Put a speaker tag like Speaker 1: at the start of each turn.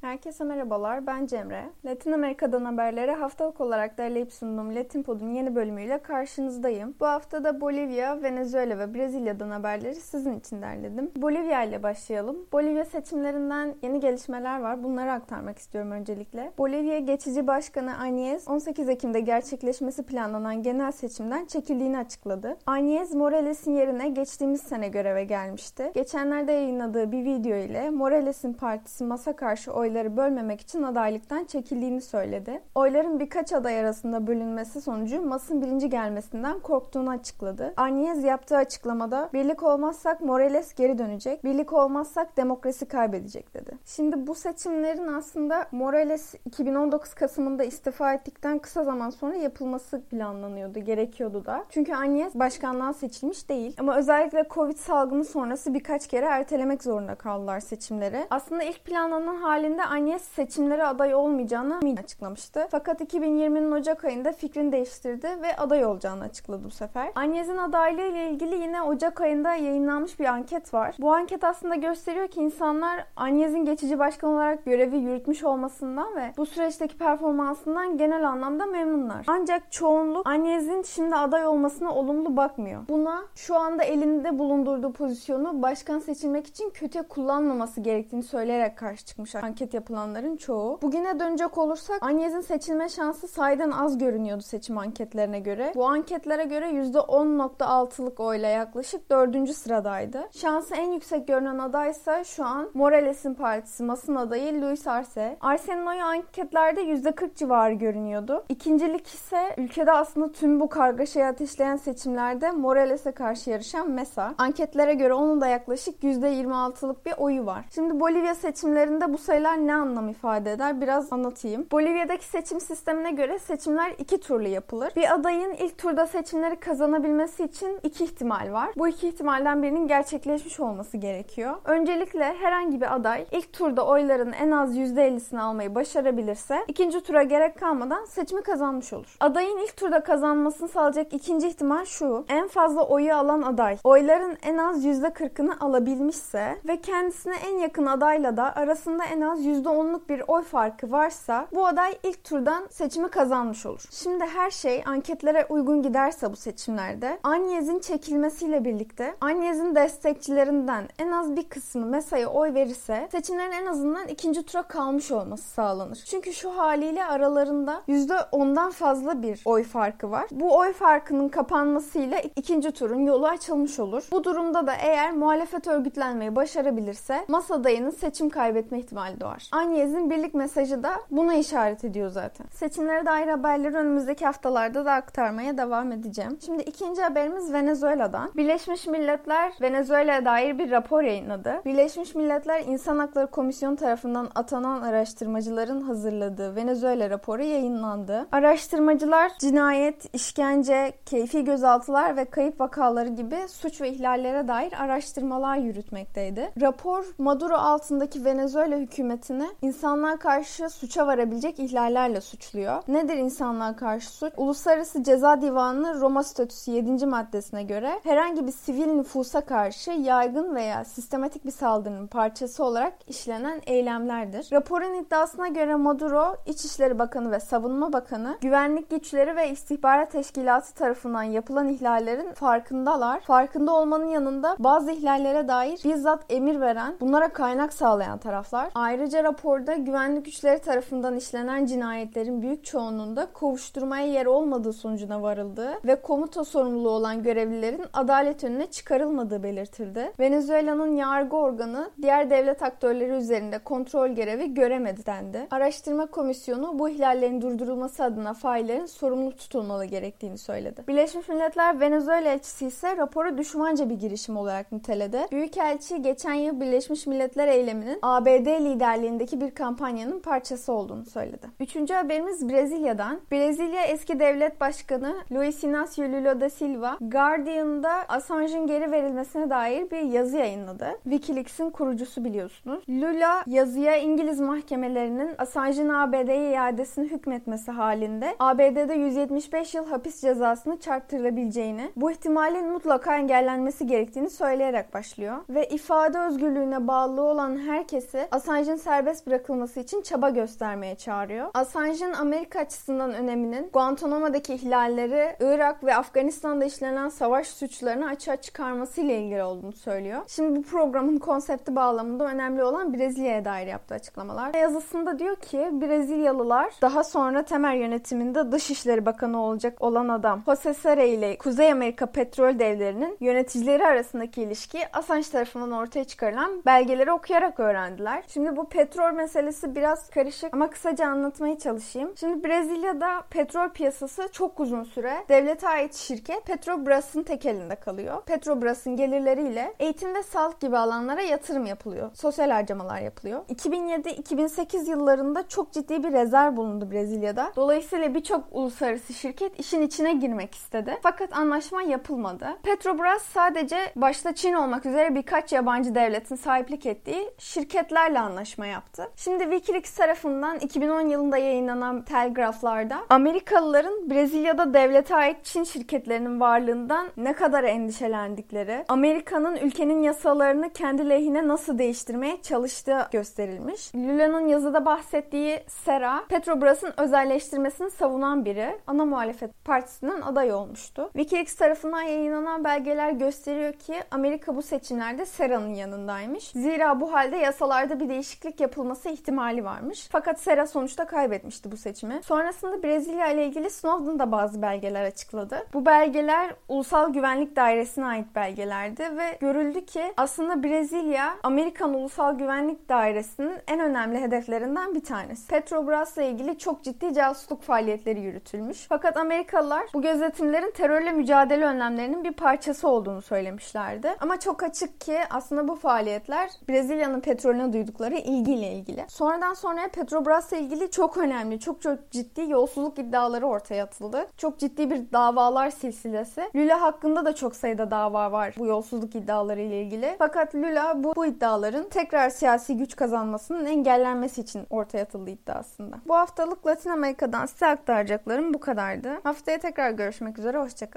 Speaker 1: Herkese merhabalar, ben Cemre. Latin Amerika'dan haberleri haftalık olarak derleyip sunduğum Latin Pod'un yeni bölümüyle karşınızdayım. Bu hafta da Bolivya, Venezuela ve Brezilya'dan haberleri sizin için derledim. Bolivya ile başlayalım. Bolivya seçimlerinden yeni gelişmeler var. Bunları aktarmak istiyorum öncelikle. Bolivya geçici başkanı Agnes 18 Ekim'de gerçekleşmesi planlanan genel seçimden çekildiğini açıkladı. Agnes Morales'in yerine geçtiğimiz sene göreve gelmişti. Geçenlerde yayınladığı bir video ile Morales'in partisi masa karşı oy oyları bölmemek için adaylıktan çekildiğini söyledi. Oyların birkaç aday arasında bölünmesi sonucu Mas'ın birinci gelmesinden korktuğunu açıkladı. Agnes yaptığı açıklamada birlik olmazsak Morales geri dönecek, birlik olmazsak demokrasi kaybedecek dedi. Şimdi bu seçimlerin aslında Morales 2019 Kasım'ında istifa ettikten kısa zaman sonra yapılması planlanıyordu, gerekiyordu da. Çünkü Agnes başkanlığa seçilmiş değil. Ama özellikle Covid salgını sonrası birkaç kere ertelemek zorunda kaldılar seçimleri. Aslında ilk planlanan halinde ayında Agnes seçimlere aday olmayacağını açıklamıştı. Fakat 2020'nin Ocak ayında fikrini değiştirdi ve aday olacağını açıkladı bu sefer. Agnes'in adaylığı ile ilgili yine Ocak ayında yayınlanmış bir anket var. Bu anket aslında gösteriyor ki insanlar Agnes'in geçici başkan olarak görevi yürütmüş olmasından ve bu süreçteki performansından genel anlamda memnunlar. Ancak çoğunluk Agnes'in şimdi aday olmasına olumlu bakmıyor. Buna şu anda elinde bulundurduğu pozisyonu başkan seçilmek için kötü kullanmaması gerektiğini söyleyerek karşı çıkmış anket anket yapılanların çoğu. Bugüne dönecek olursak Agnes'in seçilme şansı sayeden az görünüyordu seçim anketlerine göre. Bu anketlere göre %10.6'lık oyla yaklaşık 4. sıradaydı. Şansı en yüksek görünen adaysa şu an Morales'in partisi Mas'ın adayı Luis Arce. Arce'nin oyu anketlerde %40 civarı görünüyordu. İkincilik ise ülkede aslında tüm bu kargaşayı ateşleyen seçimlerde Morales'e karşı yarışan Mesa. Anketlere göre onun da yaklaşık %26'lık bir oyu var. Şimdi Bolivya seçimlerinde bu sayılar ne anlam ifade eder biraz anlatayım. Bolivya'daki seçim sistemine göre seçimler iki turlu yapılır. Bir adayın ilk turda seçimleri kazanabilmesi için iki ihtimal var. Bu iki ihtimalden birinin gerçekleşmiş olması gerekiyor. Öncelikle herhangi bir aday ilk turda oyların en az %50'sini almayı başarabilirse ikinci tura gerek kalmadan seçimi kazanmış olur. Adayın ilk turda kazanmasını sağlayacak ikinci ihtimal şu. En fazla oyu alan aday oyların en az %40'ını alabilmişse ve kendisine en yakın adayla da arasında en az %10'luk bir oy farkı varsa bu aday ilk turdan seçimi kazanmış olur. Şimdi her şey anketlere uygun giderse bu seçimlerde Anyez'in çekilmesiyle birlikte Anyez'in destekçilerinden en az bir kısmı MESA'ya oy verirse seçimlerin en azından ikinci tura kalmış olması sağlanır. Çünkü şu haliyle aralarında %10'dan fazla bir oy farkı var. Bu oy farkının kapanmasıyla ikinci turun yolu açılmış olur. Bu durumda da eğer muhalefet örgütlenmeyi başarabilirse masa adayının seçim kaybetme ihtimali doğar var. Anyez'in birlik mesajı da buna işaret ediyor zaten. Seçimlere dair haberleri önümüzdeki haftalarda da aktarmaya devam edeceğim. Şimdi ikinci haberimiz Venezuela'dan. Birleşmiş Milletler Venezuela'ya dair bir rapor yayınladı. Birleşmiş Milletler İnsan Hakları Komisyonu tarafından atanan araştırmacıların hazırladığı Venezuela raporu yayınlandı. Araştırmacılar cinayet, işkence, keyfi gözaltılar ve kayıp vakaları gibi suç ve ihlallere dair araştırmalar yürütmekteydi. Rapor Maduro altındaki Venezuela hükümeti hükümetini insanlar karşı suça varabilecek ihlallerle suçluyor. Nedir insanlar karşı suç? Uluslararası Ceza Divanı Roma Statüsü 7. maddesine göre herhangi bir sivil nüfusa karşı yaygın veya sistematik bir saldırının parçası olarak işlenen eylemlerdir. Raporun iddiasına göre Maduro, İçişleri Bakanı ve Savunma Bakanı güvenlik güçleri ve istihbarat teşkilatı tarafından yapılan ihlallerin farkındalar. Farkında olmanın yanında bazı ihlallere dair bizzat emir veren, bunlara kaynak sağlayan taraflar. Ayrıca Ayrıca raporda güvenlik güçleri tarafından işlenen cinayetlerin büyük çoğunluğunda kovuşturmaya yer olmadığı sonucuna varıldığı ve komuta sorumluluğu olan görevlilerin adalet önüne çıkarılmadığı belirtildi. Venezuela'nın yargı organı diğer devlet aktörleri üzerinde kontrol görevi göremedi dendi. Araştırma komisyonu bu ihlallerin durdurulması adına faillerin sorumlu tutulmalı gerektiğini söyledi. Birleşmiş Milletler Venezuela elçisi ise raporu düşmanca bir girişim olarak niteledi. Büyükelçi geçen yıl Birleşmiş Milletler eyleminin ABD liderliği liderliğindeki bir kampanyanın parçası olduğunu söyledi. Üçüncü haberimiz Brezilya'dan. Brezilya eski devlet başkanı Luiz Inácio Lula da Silva, Guardian'da Assange'ın geri verilmesine dair bir yazı yayınladı. Wikileaks'in kurucusu biliyorsunuz. Lula yazıya İngiliz mahkemelerinin Assange'ın ABD'ye iadesini hükmetmesi halinde ABD'de 175 yıl hapis cezasını çarptırılabileceğini, bu ihtimalin mutlaka engellenmesi gerektiğini söyleyerek başlıyor. Ve ifade özgürlüğüne bağlı olan herkesi Assange'ın serbest bırakılması için çaba göstermeye çağırıyor. Assange'ın Amerika açısından öneminin Guantanamo'daki ihlalleri, Irak ve Afganistan'da işlenen savaş suçlarını açığa çıkarması ile ilgili olduğunu söylüyor. Şimdi bu programın konsepti bağlamında önemli olan Brezilya'ya dair yaptığı açıklamalar. Yazısında diyor ki Brezilyalılar daha sonra Temer yönetiminde Dışişleri Bakanı olacak olan adam Jose Serra ile Kuzey Amerika petrol devlerinin yöneticileri arasındaki ilişki Assange tarafından ortaya çıkarılan belgeleri okuyarak öğrendiler. Şimdi bu petrol meselesi biraz karışık ama kısaca anlatmaya çalışayım. Şimdi Brezilya'da petrol piyasası çok uzun süre devlete ait şirket Petrobras'ın tek elinde kalıyor. Petrobras'ın gelirleriyle eğitim ve sağlık gibi alanlara yatırım yapılıyor. Sosyal harcamalar yapılıyor. 2007-2008 yıllarında çok ciddi bir rezerv bulundu Brezilya'da. Dolayısıyla birçok uluslararası şirket işin içine girmek istedi. Fakat anlaşma yapılmadı. Petrobras sadece başta Çin olmak üzere birkaç yabancı devletin sahiplik ettiği şirketlerle anlaşma yaptı. Şimdi Wikileaks tarafından 2010 yılında yayınlanan telgraflarda Amerikalıların Brezilya'da devlete ait Çin şirketlerinin varlığından ne kadar endişelendikleri, Amerika'nın ülkenin yasalarını kendi lehine nasıl değiştirmeye çalıştığı gösterilmiş. Lula'nın yazıda bahsettiği Sera, Petrobras'ın özelleştirmesini savunan biri ana muhalefet partisinden aday olmuştu. Wikileaks tarafından yayınlanan belgeler gösteriyor ki Amerika bu seçimlerde Sera'nın yanındaymış. Zira bu halde yasalarda bir değişiklik yapılması ihtimali varmış. Fakat Sera sonuçta kaybetmişti bu seçimi. Sonrasında Brezilya ile ilgili Snowden da bazı belgeler açıkladı. Bu belgeler Ulusal Güvenlik Dairesi'ne ait belgelerdi ve görüldü ki aslında Brezilya Amerikan Ulusal Güvenlik Dairesi'nin en önemli hedeflerinden bir tanesi. Petrobras'la ilgili çok ciddi casusluk faaliyetleri yürütülmüş. Fakat Amerikalılar bu gözetimlerin terörle mücadele önlemlerinin bir parçası olduğunu söylemişlerdi. Ama çok açık ki aslında bu faaliyetler Brezilya'nın petrolüne duydukları ilgiyle ilgili. Sonradan sonraya Petrobras'la ilgili çok önemli, çok çok ciddi yolsuzluk iddiaları ortaya atıldı. Çok ciddi bir davalar silsilesi. Lula hakkında da çok sayıda dava var bu yolsuzluk iddiaları ile ilgili. Fakat Lula bu, bu iddiaların tekrar siyasi güç kazanmasının engellenmesi için ortaya atıldığı iddiasında. Bu haftalık Latin Amerika'dan size aktaracaklarım bu kadardı. Haftaya tekrar görüşmek üzere, hoşçakalın.